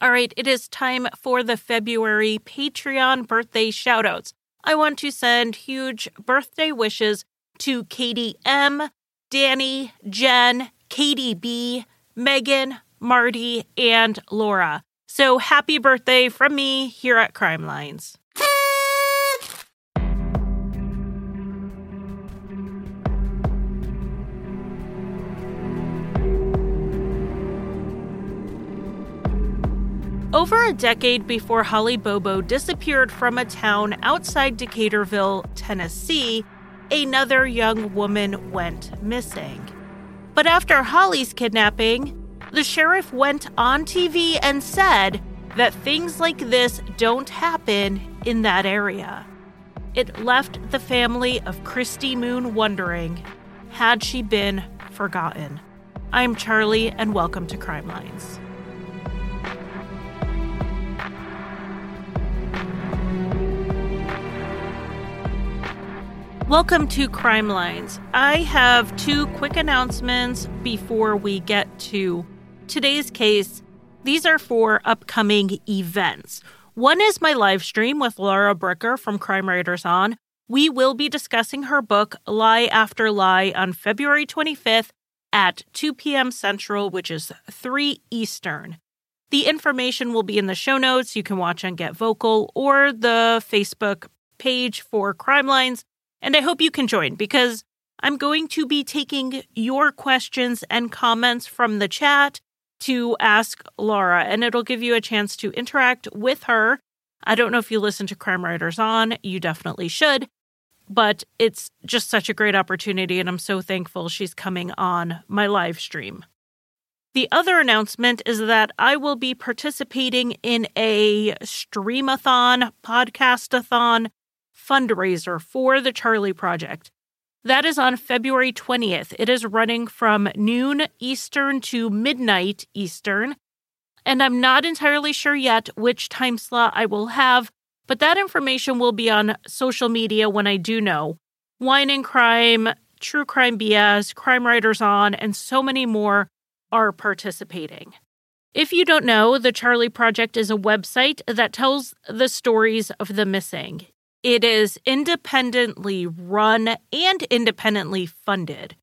All right, it is time for the February Patreon birthday shoutouts. I want to send huge birthday wishes to Katie M, Danny, Jen, Katie B, Megan, Marty, and Laura. So happy birthday from me here at Crime Lines. Over a decade before Holly Bobo disappeared from a town outside Decaturville, Tennessee, another young woman went missing. But after Holly's kidnapping, the sheriff went on TV and said that things like this don't happen in that area. It left the family of Christy Moon wondering had she been forgotten? I'm Charlie, and welcome to Crime Lines. Welcome to Crime Lines. I have two quick announcements before we get to today's case. These are for upcoming events. One is my live stream with Lara Bricker from Crime Writers On. We will be discussing her book, Lie After Lie, on February 25th at 2 p.m. Central, which is 3 Eastern. The information will be in the show notes. You can watch on Get Vocal or the Facebook page for Crime Lines. And I hope you can join because I'm going to be taking your questions and comments from the chat to ask Laura, and it'll give you a chance to interact with her. I don't know if you listen to Crime Writers On, you definitely should, but it's just such a great opportunity, and I'm so thankful she's coming on my live stream. The other announcement is that I will be participating in a streamathon, podcastathon fundraiser for the Charlie Project. That is on February 20th. It is running from noon Eastern to midnight Eastern. And I'm not entirely sure yet which time slot I will have, but that information will be on social media when I do know. Wine and Crime, True Crime BS, Crime Writers On, and so many more are participating. If you don't know, the Charlie Project is a website that tells the stories of the missing. It is independently run and independently funded.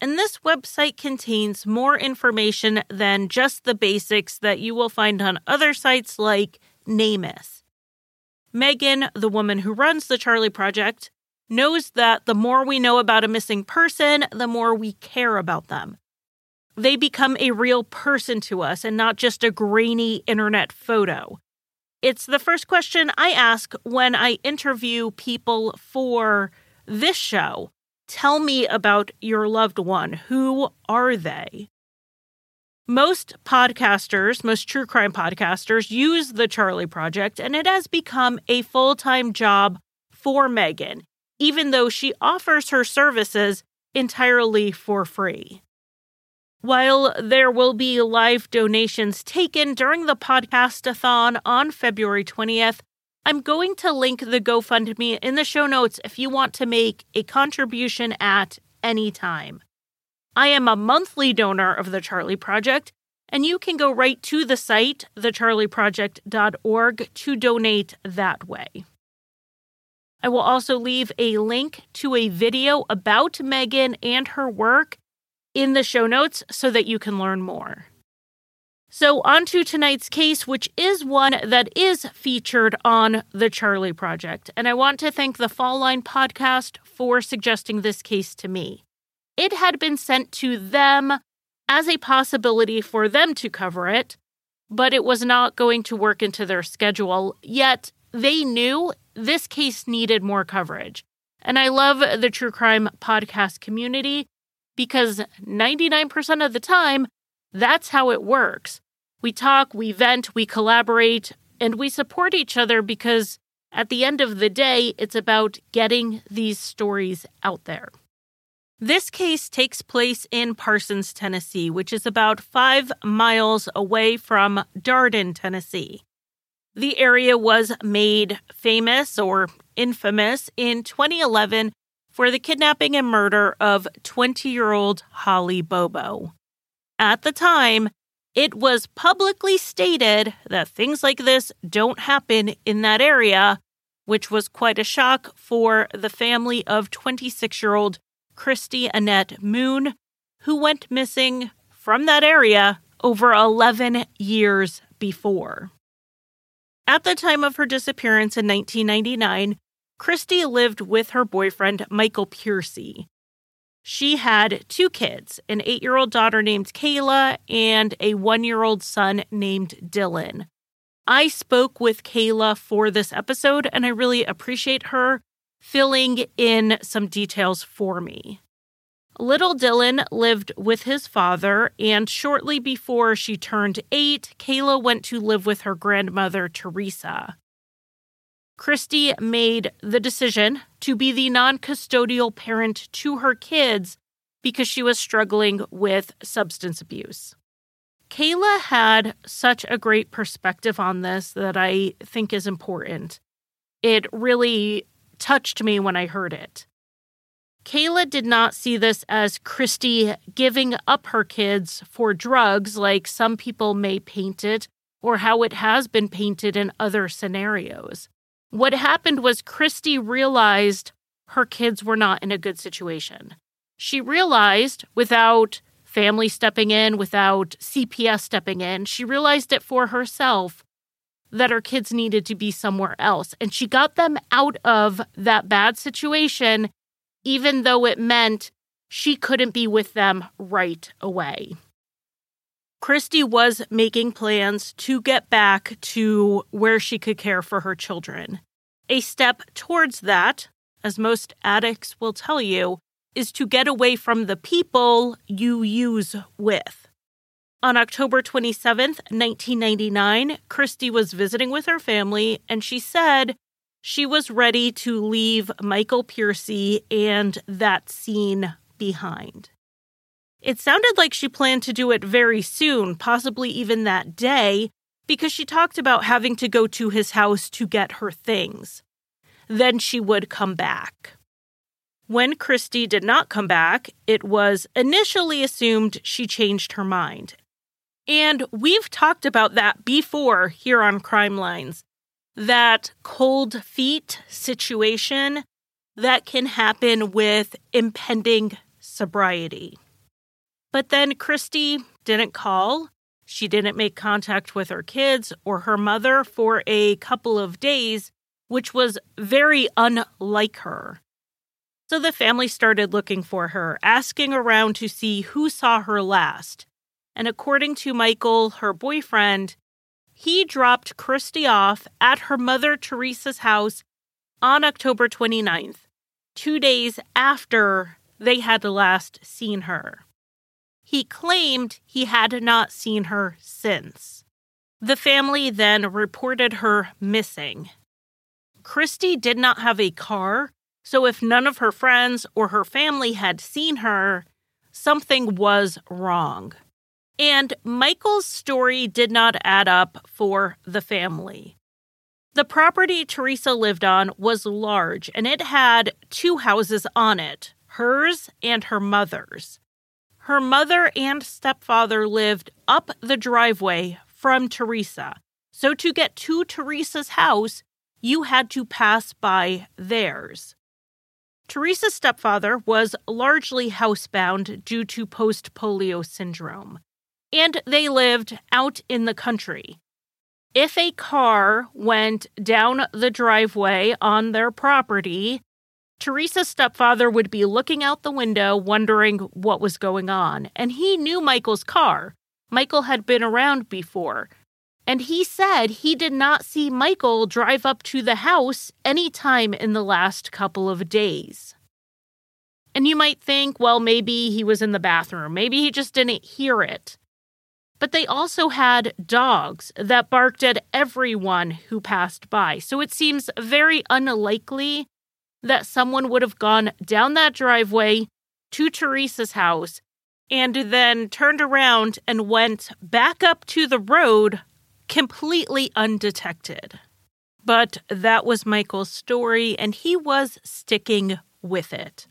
And this website contains more information than just the basics that you will find on other sites like NamUs. Megan, the woman who runs the Charlie Project, knows that the more we know about a missing person, the more we care about them. They become a real person to us and not just a grainy internet photo. It's the first question I ask when I interview people for this show. Tell me about your loved one. Who are they? Most podcasters, most true crime podcasters, use the Charlie Project, and it has become a full time job for Megan, even though she offers her services entirely for free. While there will be live donations taken during the podcastathon on February 20th, I'm going to link the GoFundMe in the show notes if you want to make a contribution at any time. I am a monthly donor of the Charlie Project, and you can go right to the site, thecharlieproject.org, to donate that way. I will also leave a link to a video about Megan and her work in the show notes so that you can learn more. So, on to tonight's case, which is one that is featured on The Charlie Project. And I want to thank the Fall Line podcast for suggesting this case to me. It had been sent to them as a possibility for them to cover it, but it was not going to work into their schedule. Yet they knew this case needed more coverage. And I love the true crime podcast community because 99% of the time, that's how it works. We talk, we vent, we collaborate, and we support each other because at the end of the day, it's about getting these stories out there. This case takes place in Parsons, Tennessee, which is about five miles away from Darden, Tennessee. The area was made famous or infamous in 2011 for the kidnapping and murder of 20 year old Holly Bobo. At the time, it was publicly stated that things like this don't happen in that area, which was quite a shock for the family of 26 year old Christy Annette Moon, who went missing from that area over 11 years before. At the time of her disappearance in 1999, Christy lived with her boyfriend, Michael Piercy. She had two kids an eight year old daughter named Kayla and a one year old son named Dylan. I spoke with Kayla for this episode, and I really appreciate her filling in some details for me. Little Dylan lived with his father, and shortly before she turned eight, Kayla went to live with her grandmother, Teresa. Christy made the decision to be the non custodial parent to her kids because she was struggling with substance abuse. Kayla had such a great perspective on this that I think is important. It really touched me when I heard it. Kayla did not see this as Christy giving up her kids for drugs like some people may paint it or how it has been painted in other scenarios. What happened was Christy realized her kids were not in a good situation. She realized without family stepping in, without CPS stepping in, she realized it for herself that her kids needed to be somewhere else. And she got them out of that bad situation, even though it meant she couldn't be with them right away. Christy was making plans to get back to where she could care for her children. A step towards that, as most addicts will tell you, is to get away from the people you use with. On October 27th, 1999, Christy was visiting with her family and she said she was ready to leave Michael Piercy and that scene behind. It sounded like she planned to do it very soon, possibly even that day, because she talked about having to go to his house to get her things. Then she would come back. When Christy did not come back, it was initially assumed she changed her mind. And we've talked about that before here on Crime Lines that cold feet situation that can happen with impending sobriety. But then Christy didn't call. She didn't make contact with her kids or her mother for a couple of days, which was very unlike her. So the family started looking for her, asking around to see who saw her last. And according to Michael, her boyfriend, he dropped Christy off at her mother Teresa's house on October 29th, two days after they had last seen her. He claimed he had not seen her since. The family then reported her missing. Christy did not have a car, so if none of her friends or her family had seen her, something was wrong. And Michael's story did not add up for the family. The property Teresa lived on was large and it had two houses on it hers and her mother's. Her mother and stepfather lived up the driveway from Teresa. So to get to Teresa's house, you had to pass by theirs. Teresa's stepfather was largely housebound due to post polio syndrome, and they lived out in the country. If a car went down the driveway on their property, Teresa's stepfather would be looking out the window, wondering what was going on. And he knew Michael's car. Michael had been around before. And he said he did not see Michael drive up to the house any time in the last couple of days. And you might think, well, maybe he was in the bathroom. Maybe he just didn't hear it. But they also had dogs that barked at everyone who passed by. So it seems very unlikely that someone would have gone down that driveway to Teresa's house and then turned around and went back up to the road completely undetected. But that was Michael's story, and he was sticking with it.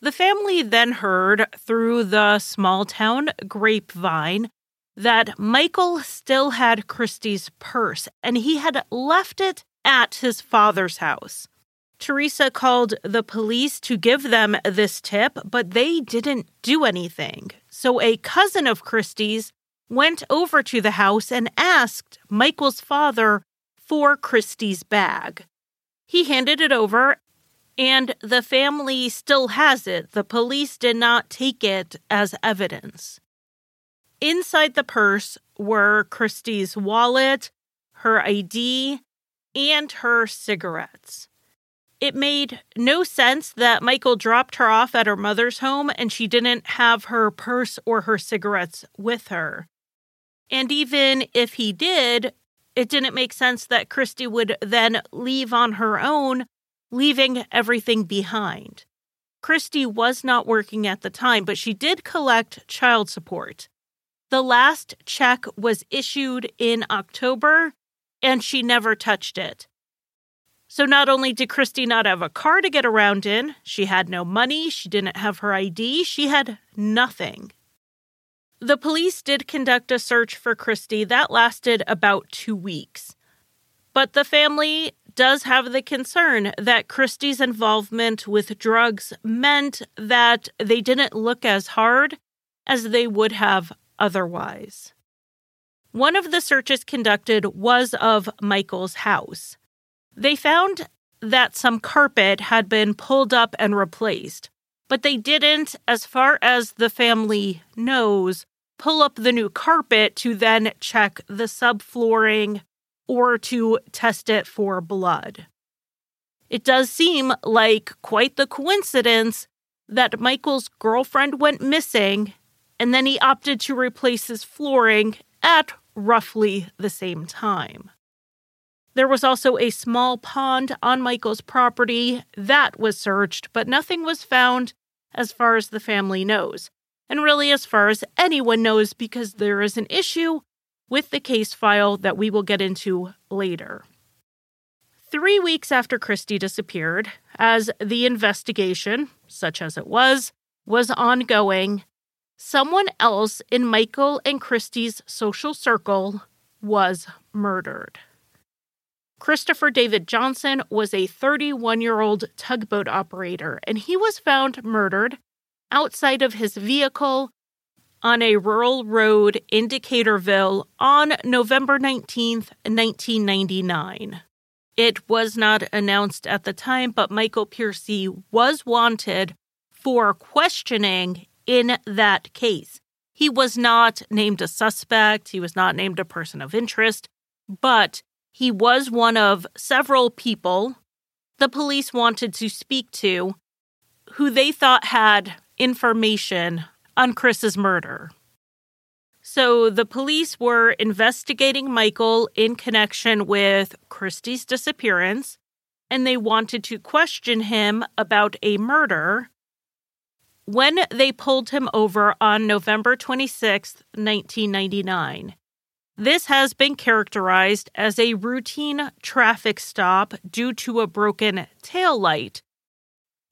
The family then heard through the small town grapevine that Michael still had Christy's purse and he had left it at his father's house. Teresa called the police to give them this tip, but they didn't do anything. So a cousin of Christy's went over to the house and asked Michael's father for Christy's bag. He handed it over, and the family still has it. The police did not take it as evidence. Inside the purse were Christy's wallet, her ID, and her cigarettes. It made no sense that Michael dropped her off at her mother's home and she didn't have her purse or her cigarettes with her. And even if he did, it didn't make sense that Christy would then leave on her own, leaving everything behind. Christy was not working at the time, but she did collect child support. The last check was issued in October, and she never touched it. So not only did Christy not have a car to get around in, she had no money, she didn't have her ID, she had nothing. The police did conduct a search for Christy that lasted about two weeks. But the family does have the concern that Christy's involvement with drugs meant that they didn't look as hard as they would have otherwise. One of the searches conducted was of Michael's house. They found that some carpet had been pulled up and replaced, but they didn't, as far as the family knows, pull up the new carpet to then check the subflooring or to test it for blood. It does seem like quite the coincidence that Michael's girlfriend went missing and then he opted to replace his flooring at roughly the same time. There was also a small pond on Michael's property that was searched, but nothing was found as far as the family knows. And really, as far as anyone knows, because there is an issue with the case file that we will get into later. Three weeks after Christy disappeared, as the investigation, such as it was, was ongoing, someone else in Michael and Christy's social circle was murdered. Christopher David Johnson was a 31 year old tugboat operator, and he was found murdered outside of his vehicle on a rural road in Decaturville on November 19th, 1999. It was not announced at the time, but Michael Piercy was wanted for questioning in that case. He was not named a suspect, he was not named a person of interest, but he was one of several people the police wanted to speak to who they thought had information on Chris's murder. So the police were investigating Michael in connection with Christy's disappearance, and they wanted to question him about a murder. When they pulled him over on November 26, 1999, this has been characterized as a routine traffic stop due to a broken tail light,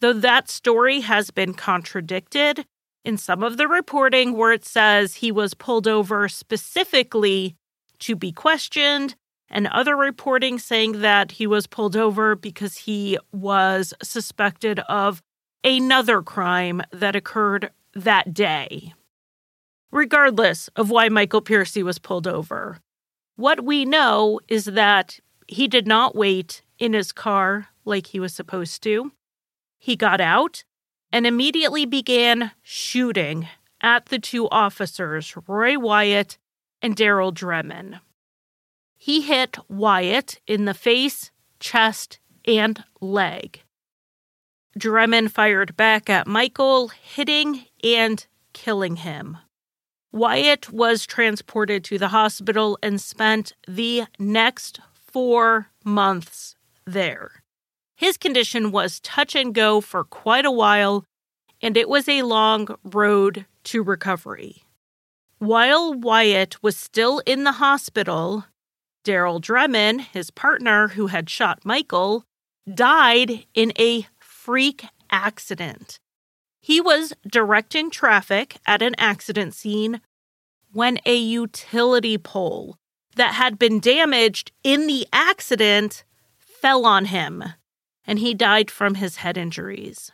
though that story has been contradicted. In some of the reporting where it says he was pulled over specifically to be questioned, and other reporting saying that he was pulled over because he was suspected of another crime that occurred that day regardless of why Michael Piercy was pulled over. What we know is that he did not wait in his car like he was supposed to. He got out and immediately began shooting at the two officers, Roy Wyatt and Daryl Dremen. He hit Wyatt in the face, chest, and leg. Dremen fired back at Michael, hitting and killing him. Wyatt was transported to the hospital and spent the next four months there. His condition was touch and go for quite a while, and it was a long road to recovery. While Wyatt was still in the hospital, Daryl Dremen, his partner who had shot Michael, died in a freak accident. He was directing traffic at an accident scene when a utility pole that had been damaged in the accident fell on him, and he died from his head injuries.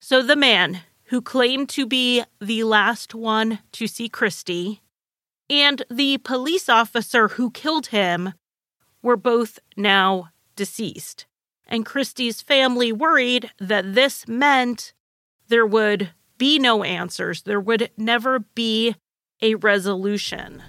So the man who claimed to be the last one to see Christy and the police officer who killed him were both now deceased. And Christy's family worried that this meant there would be no answers, there would never be a resolution.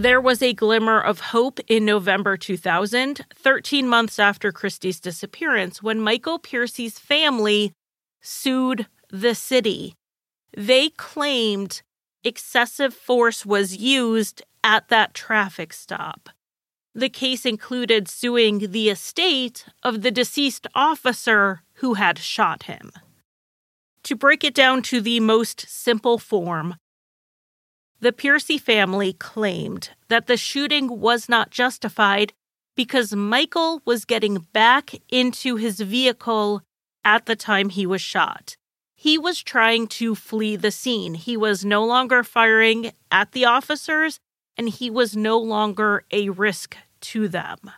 There was a glimmer of hope in November 2000, 13 months after Christy's disappearance, when Michael Piercy's family sued the city. They claimed excessive force was used at that traffic stop. The case included suing the estate of the deceased officer who had shot him. To break it down to the most simple form, the Piercy family claimed that the shooting was not justified because Michael was getting back into his vehicle at the time he was shot. He was trying to flee the scene. He was no longer firing at the officers, and he was no longer a risk to them.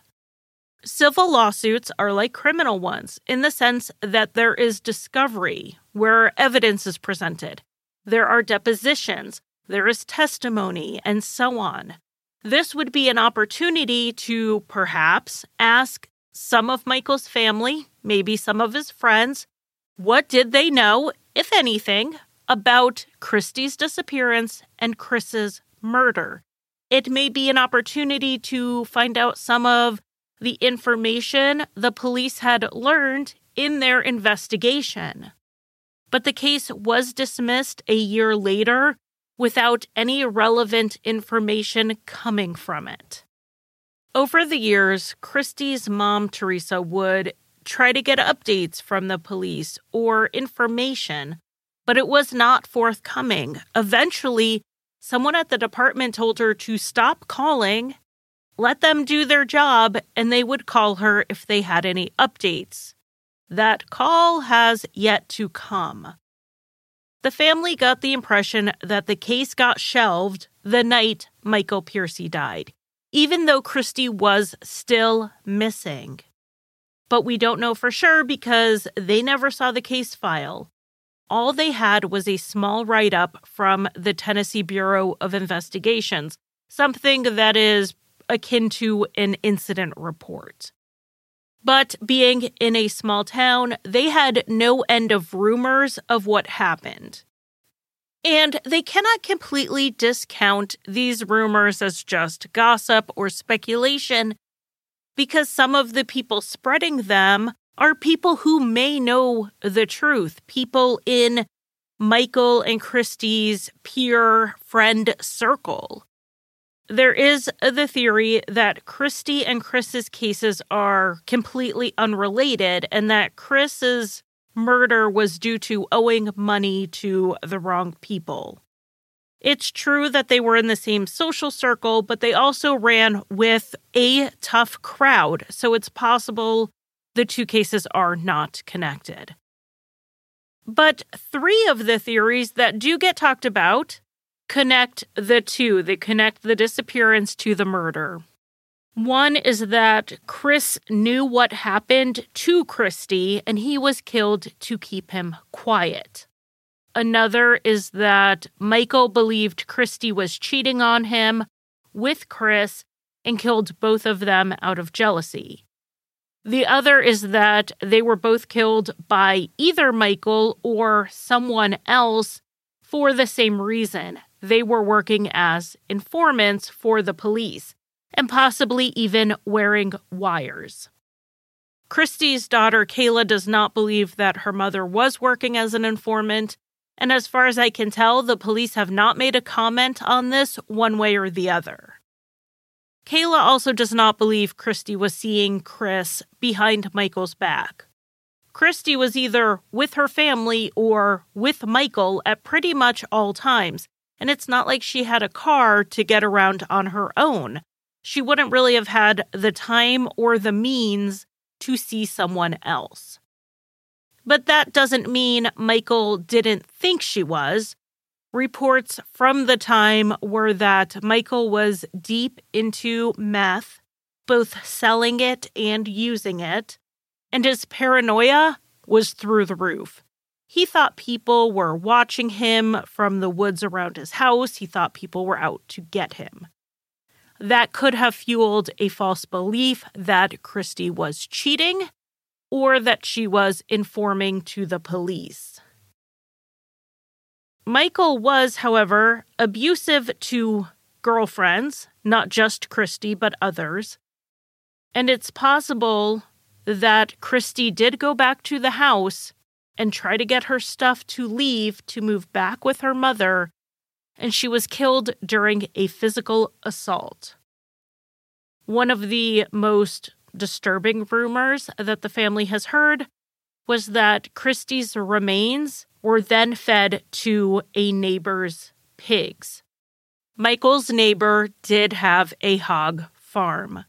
Civil lawsuits are like criminal ones in the sense that there is discovery where evidence is presented. There are depositions there is testimony, and so on. This would be an opportunity to perhaps ask some of Michael's family, maybe some of his friends, what did they know, if anything, about Christy's disappearance and Chris's murder? It may be an opportunity to find out some of the information the police had learned in their investigation. But the case was dismissed a year later without any relevant information coming from it. Over the years, Christy's mom, Teresa, would try to get updates from the police or information, but it was not forthcoming. Eventually, someone at the department told her to stop calling, let them do their job, and they would call her if they had any updates. That call has yet to come. The family got the impression that the case got shelved the night Michael Piercy died, even though Christy was still missing. But we don't know for sure because they never saw the case file. All they had was a small write up from the Tennessee Bureau of Investigations, something that is akin to an incident report. But being in a small town, they had no end of rumors of what happened. And they cannot completely discount these rumors as just gossip or speculation because some of the people spreading them are people who may know the truth, people in Michael and Christy's peer friend circle. There is the theory that Christy and Chris's cases are completely unrelated and that Chris's murder was due to owing money to the wrong people. It's true that they were in the same social circle, but they also ran with a tough crowd, so it's possible the two cases are not connected. But three of the theories that do get talked about connect the two. They connect the disappearance to the murder. One is that Chris knew what happened to Christy and he was killed to keep him quiet. Another is that Michael believed Christy was cheating on him with Chris and killed both of them out of jealousy. The other is that they were both killed by either Michael or someone else for the same reason they were working as informants for the police and possibly even wearing wires. Christy's daughter, Kayla, does not believe that her mother was working as an informant, and as far as I can tell, the police have not made a comment on this one way or the other. Kayla also does not believe Christy was seeing Chris behind Michael's back. Christy was either with her family or with Michael at pretty much all times, and it's not like she had a car to get around on her own. she wouldn't really have had the time or the means to see someone else. But that doesn't mean Michael didn't think she was. Reports from the time were that Michael was deep into meth, both selling it and using it, and his paranoia was through the roof. He thought people were watching him from the woods around his house. He thought people were out to get him. That could have fueled a false belief that Christy was cheating or that she was informing to the police. Michael was, however, abusive to girlfriends, not just Christy, but others. And it's possible that Christy did go back to the house and try to get her stuff to leave to move back with her mother, and she was killed during a physical assault. One of the most disturbing rumors that the family has heard was that Christy's remains were then fed to a neighbor's pigs. Michael's neighbor did have a hog farm.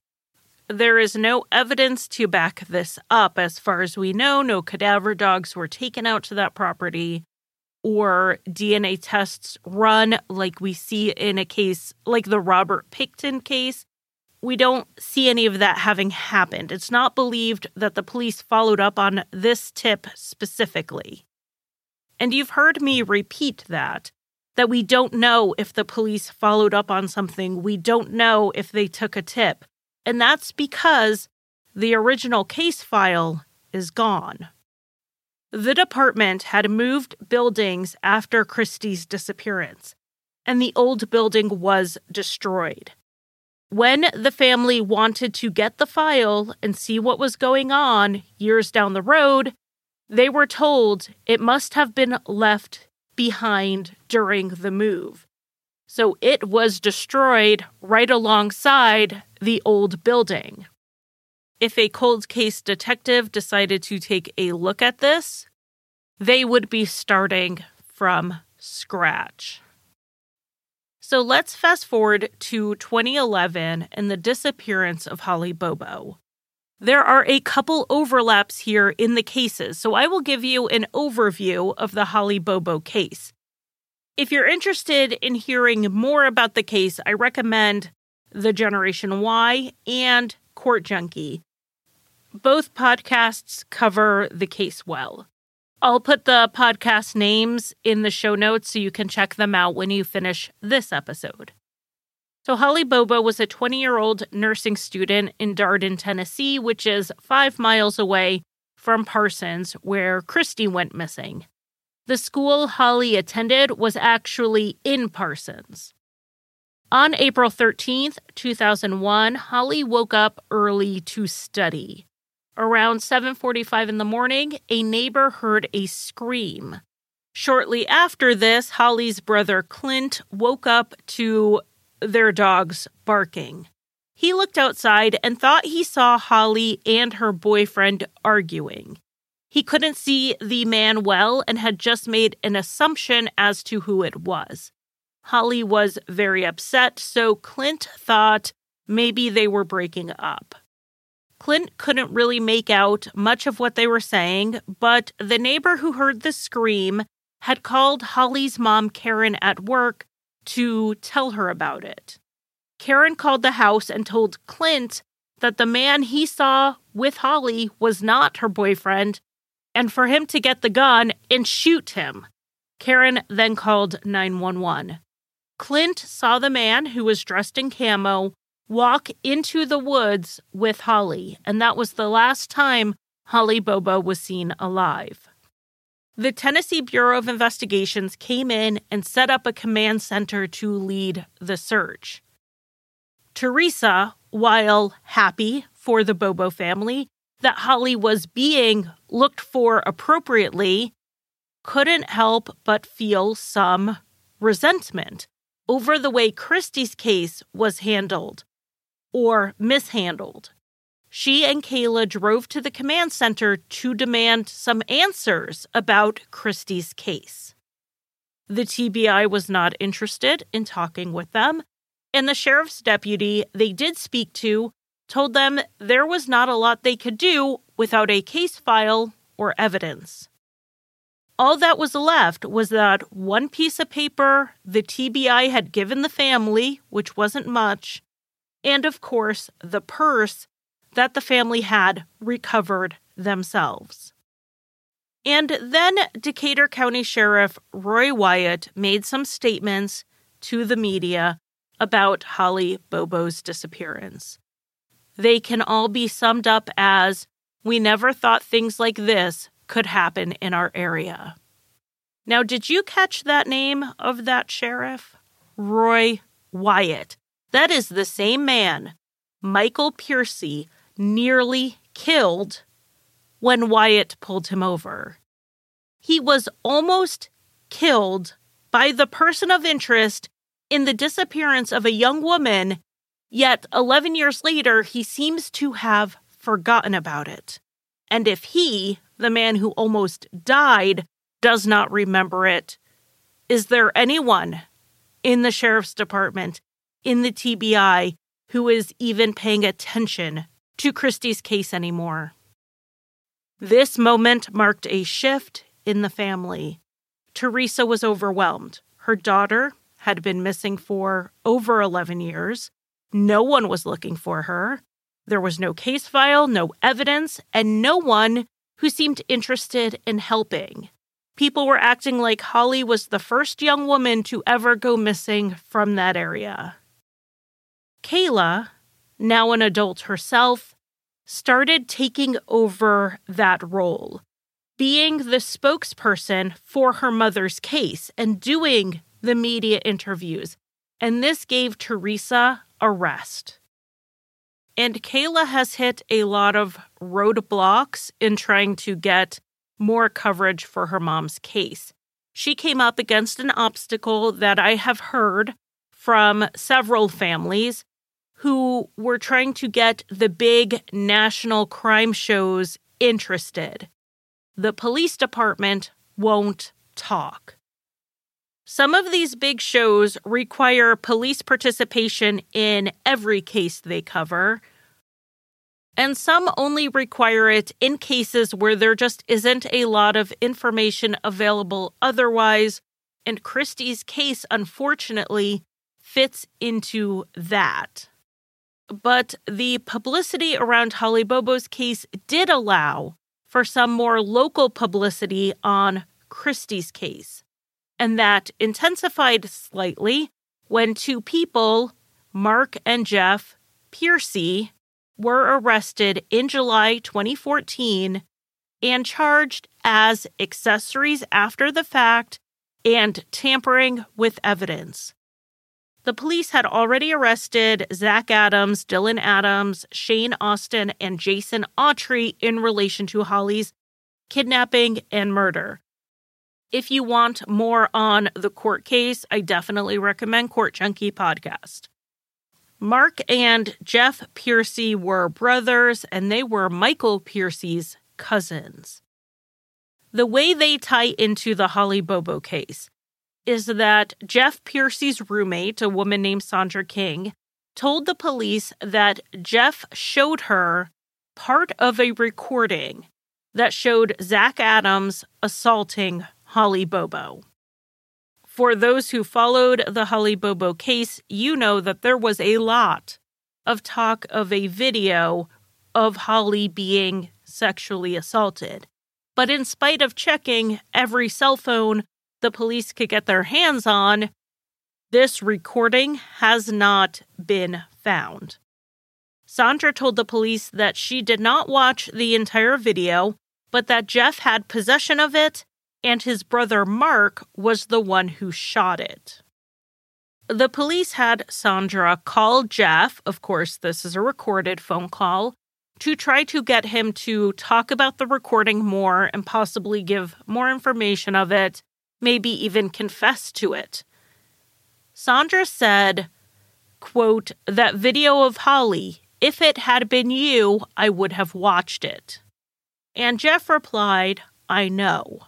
There is no evidence to back this up. As far as we know, no cadaver dogs were taken out to that property or DNA tests run like we see in a case like the Robert Pickton case. We don't see any of that having happened. It's not believed that the police followed up on this tip specifically. And you've heard me repeat that that we don't know if the police followed up on something. We don't know if they took a tip. And that's because the original case file is gone. The department had moved buildings after Christy's disappearance, and the old building was destroyed. When the family wanted to get the file and see what was going on years down the road, they were told it must have been left behind during the move. So it was destroyed right alongside the old building. If a cold case detective decided to take a look at this, they would be starting from scratch. So let's fast forward to 2011 and the disappearance of Holly Bobo. There are a couple overlaps here in the cases, so I will give you an overview of the Holly Bobo case. If you're interested in hearing more about the case, I recommend The Generation Why and Court Junkie. Both podcasts cover the case well. I'll put the podcast names in the show notes so you can check them out when you finish this episode. So, Holly Bobo was a 20 year old nursing student in Darden, Tennessee, which is five miles away from Parsons, where Christy went missing. The school Holly attended was actually in Parsons. On April 13th, 2001, Holly woke up early to study. Around 7:45 in the morning, a neighbor heard a scream. Shortly after this, Holly's brother Clint woke up to their dogs barking. He looked outside and thought he saw Holly and her boyfriend arguing. He couldn't see the man well and had just made an assumption as to who it was. Holly was very upset, so Clint thought maybe they were breaking up. Clint couldn't really make out much of what they were saying, but the neighbor who heard the scream had called Holly's mom, Karen, at work to tell her about it. Karen called the house and told Clint that the man he saw with Holly was not her boyfriend and for him to get the gun and shoot him. Karen then called 911. Clint saw the man who was dressed in camo walk into the woods with Holly, and that was the last time Holly Bobo was seen alive. The Tennessee Bureau of Investigations came in and set up a command center to lead the search. Teresa, while happy for the Bobo family, that Holly was being looked for appropriately, couldn't help but feel some resentment over the way Christy's case was handled or mishandled. She and Kayla drove to the command center to demand some answers about Christy's case. The TBI was not interested in talking with them, And the sheriff's deputy they did speak to told them there was not a lot they could do without a case file or evidence. All that was left was that one piece of paper the TBI had given the family, which wasn't much, and of course, the purse that the family had recovered themselves. And then Decatur County Sheriff Roy Wyatt made some statements to the media about Holly Bobo's disappearance. They can all be summed up as We never thought things like this could happen in our area. Now, did you catch that name of that sheriff? Roy Wyatt. That is the same man Michael Piercy nearly killed when Wyatt pulled him over. He was almost killed by the person of interest in the disappearance of a young woman, yet 11 years later, he seems to have forgotten about it. And if he, the man who almost died, does not remember it, is there anyone in the sheriff's department, in the TBI, who is even paying attention to Christy's case anymore? This moment marked a shift in the family. Teresa was overwhelmed. Her daughter had been missing for over 11 years. No one was looking for her. There was no case file, no evidence, and no one who seemed interested in helping. People were acting like Holly was the first young woman to ever go missing from that area. Kayla, now an adult herself, started taking over that role, being the spokesperson for her mother's case and doing the media interviews. And this gave Teresa a rest. And Kayla has hit a lot of roadblocks in trying to get more coverage for her mom's case. She came up against an obstacle that I have heard from several families who were trying to get the big national crime shows interested. The police department won't talk. Some of these big shows require police participation in every case they cover, and some only require it in cases where there just isn't a lot of information available otherwise. And Christy's case, unfortunately, fits into that. But the publicity around Holly Bobo's case did allow for some more local publicity on Christy's case. And that intensified slightly when two people, Mark and Jeff Piercy, were arrested in July 2014 and charged as accessories after the fact and tampering with evidence. The police had already arrested Zach Adams, Dylan Adams, Shane Austin, and Jason Autry in relation to Holly's kidnapping and murder. If you want more on the court case, I definitely recommend Court Junkie podcast. Mark and Jeff Piercy were brothers, and they were Michael Piercy's cousins. The way they tie into the Holly Bobo case is that Jeff Piercy's roommate, a woman named Sandra King, told the police that Jeff showed her part of a recording that showed Zach Adams assaulting Holly Bobo. For those who followed the Holly Bobo case, you know that there was a lot of talk of a video of Holly being sexually assaulted. But in spite of checking every cell phone the police could get their hands on, this recording has not been found. Sandra told the police that she did not watch the entire video, but that Jeff had possession of it and his brother Mark was the one who shot it. The police had Sandra call Jeff, of course, this is a recorded phone call, to try to get him to talk about the recording more and possibly give more information of it, maybe even confess to it. Sandra said, quote, that video of Holly, if it had been you, I would have watched it. And Jeff replied, I know.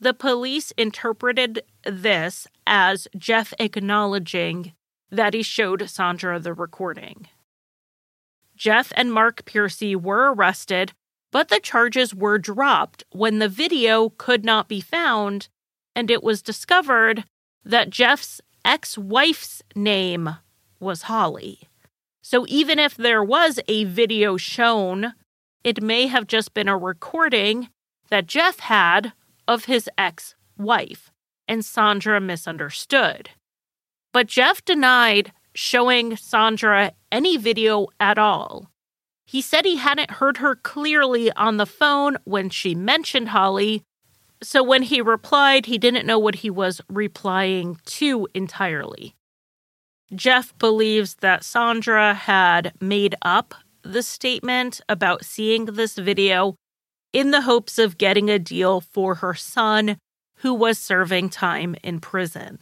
The police interpreted this as Jeff acknowledging that he showed Sandra the recording. Jeff and Mark Piercy were arrested, but the charges were dropped when the video could not be found and it was discovered that Jeff's ex wife's name was Holly. So even if there was a video shown, it may have just been a recording that Jeff had of his ex wife, and Sandra misunderstood. But Jeff denied showing Sandra any video at all. He said he hadn't heard her clearly on the phone when she mentioned Holly, so when he replied, he didn't know what he was replying to entirely. Jeff believes that Sandra had made up the statement about seeing this video in the hopes of getting a deal for her son, who was serving time in prison.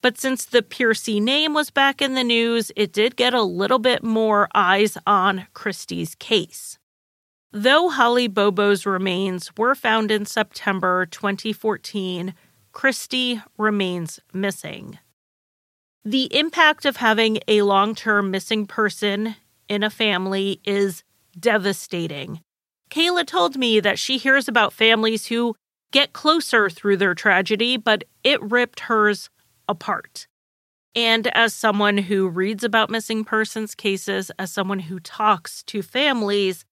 But since the Piercy name was back in the news, it did get a little bit more eyes on Christy's case. Though Holly Bobo's remains were found in September 2014, Christie remains missing. The impact of having a long term missing person in a family is devastating. Kayla told me that she hears about families who get closer through their tragedy, but it ripped hers apart. And as someone who reads about missing persons cases, as someone who talks to families,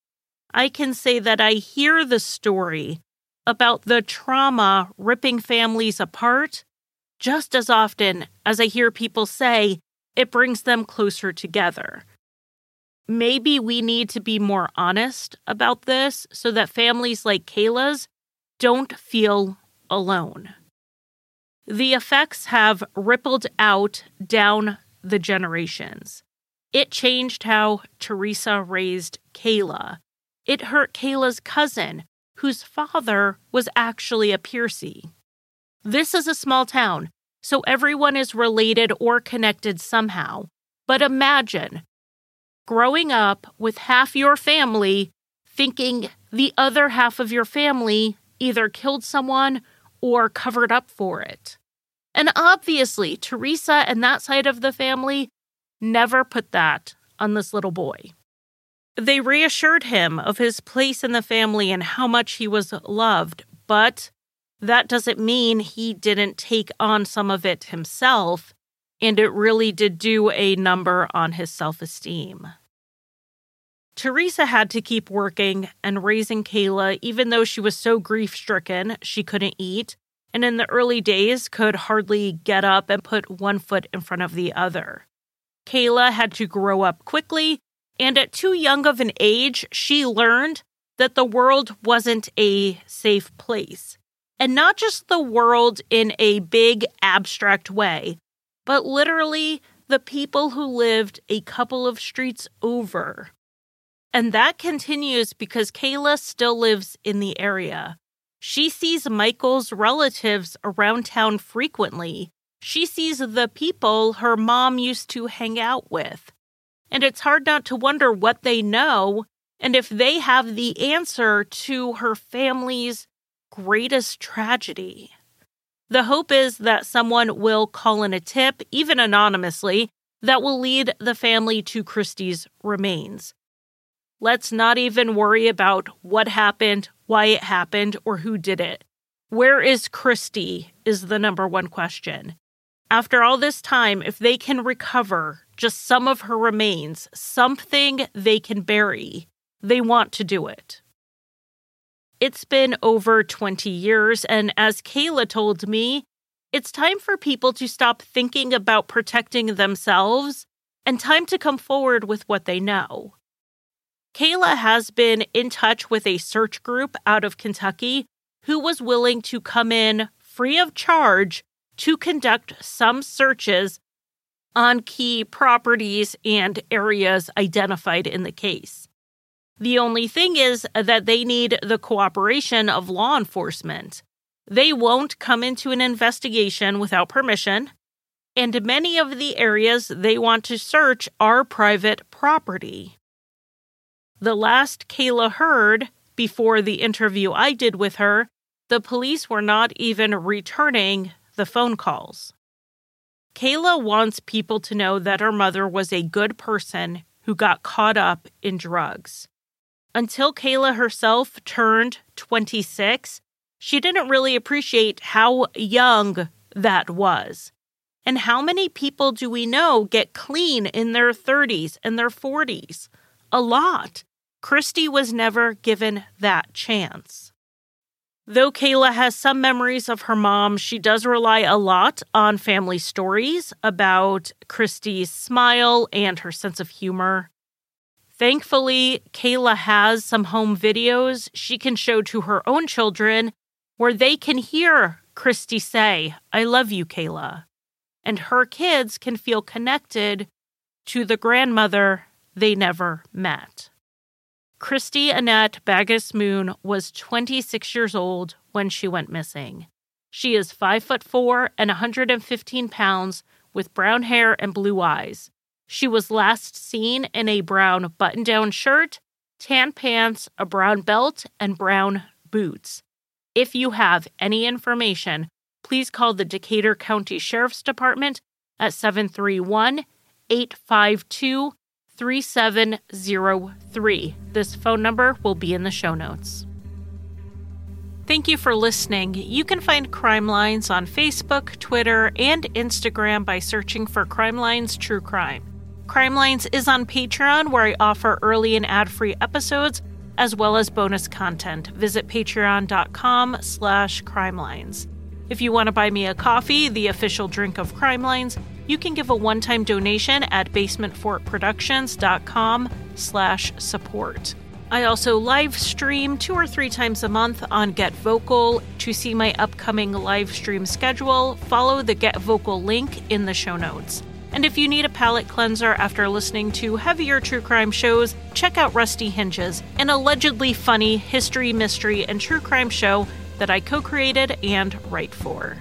I can say that I hear the story about the trauma ripping families apart just as often as I hear people say it brings them closer together. Maybe we need to be more honest about this so that families like Kayla's don't feel alone. The effects have rippled out down the generations. It changed how Teresa raised Kayla. It hurt Kayla's cousin, whose father was actually a Piercy. This is a small town, so everyone is related or connected somehow. But imagine growing up with half your family thinking the other half of your family either killed someone or covered up for it. And obviously, Teresa and that side of the family never put that on this little boy. They reassured him of his place in the family and how much he was loved, but that doesn't mean he didn't take on some of it himself, and it really did do a number on his self esteem. Teresa had to keep working and raising Kayla, even though she was so grief stricken she couldn't eat, and in the early days could hardly get up and put one foot in front of the other. Kayla had to grow up quickly and at too young of an age, she learned that the world wasn't a safe place. And not just the world in a big abstract way, but literally the people who lived a couple of streets over. And that continues because Kayla still lives in the area. She sees Michael's relatives around town frequently. She sees the people her mom used to hang out with. And it's hard not to wonder what they know and if they have the answer to her family's greatest tragedy. The hope is that someone will call in a tip, even anonymously, that will lead the family to Christy's remains. Let's not even worry about what happened, why it happened, or who did it. Where is Christy? is the number one question. After all this time, if they can recover just some of her remains, something they can bury, they want to do it. It's been over 20 years, and as Kayla told me, it's time for people to stop thinking about protecting themselves and time to come forward with what they know. Kayla has been in touch with a search group out of Kentucky who was willing to come in free of charge to conduct some searches on key properties and areas identified in the case. The only thing is that they need the cooperation of law enforcement. They won't come into an investigation without permission, and many of the areas they want to search are private property. The last Kayla heard, before the interview I did with her, the police were not even returning the phone calls. Kayla wants people to know that her mother was a good person who got caught up in drugs. Until Kayla herself turned 26, she didn't really appreciate how young that was. And how many people do we know get clean in their 30s and their 40s? A lot. Christy was never given that chance. Though Kayla has some memories of her mom, she does rely a lot on family stories about Christy's smile and her sense of humor. Thankfully, Kayla has some home videos she can show to her own children where they can hear Christy say, I love you, Kayla. And her kids can feel connected to the grandmother they never met. Christy Annette Bagus Moon was 26 years old when she went missing. She is 5 foot 4 and 115 pounds with brown hair and blue eyes. She was last seen in a brown button-down shirt, tan pants, a brown belt, and brown boots. If you have any information, please call the Decatur County Sheriff's Department at 731 852 3703. This phone number will be in the show notes. Thank you for listening. You can find Crime Lines on Facebook, Twitter, and Instagram by searching for Crime Lines True Crime. Crime Lines is on Patreon, where I offer early and ad-free episodes, as well as bonus content. Visit patreon.com slash crimelines. If you want to buy me a coffee, the official drink of Crime Lines, you can give a one-time donation at basementfortproductions.com slash support. I also live stream two or three times a month on Get Vocal. To see my upcoming live stream schedule, follow the Get Vocal link in the show notes. And if you need a palate cleanser after listening to heavier true crime shows, check out Rusty Hinges, an allegedly funny history, mystery, and true crime show that I co created and write for.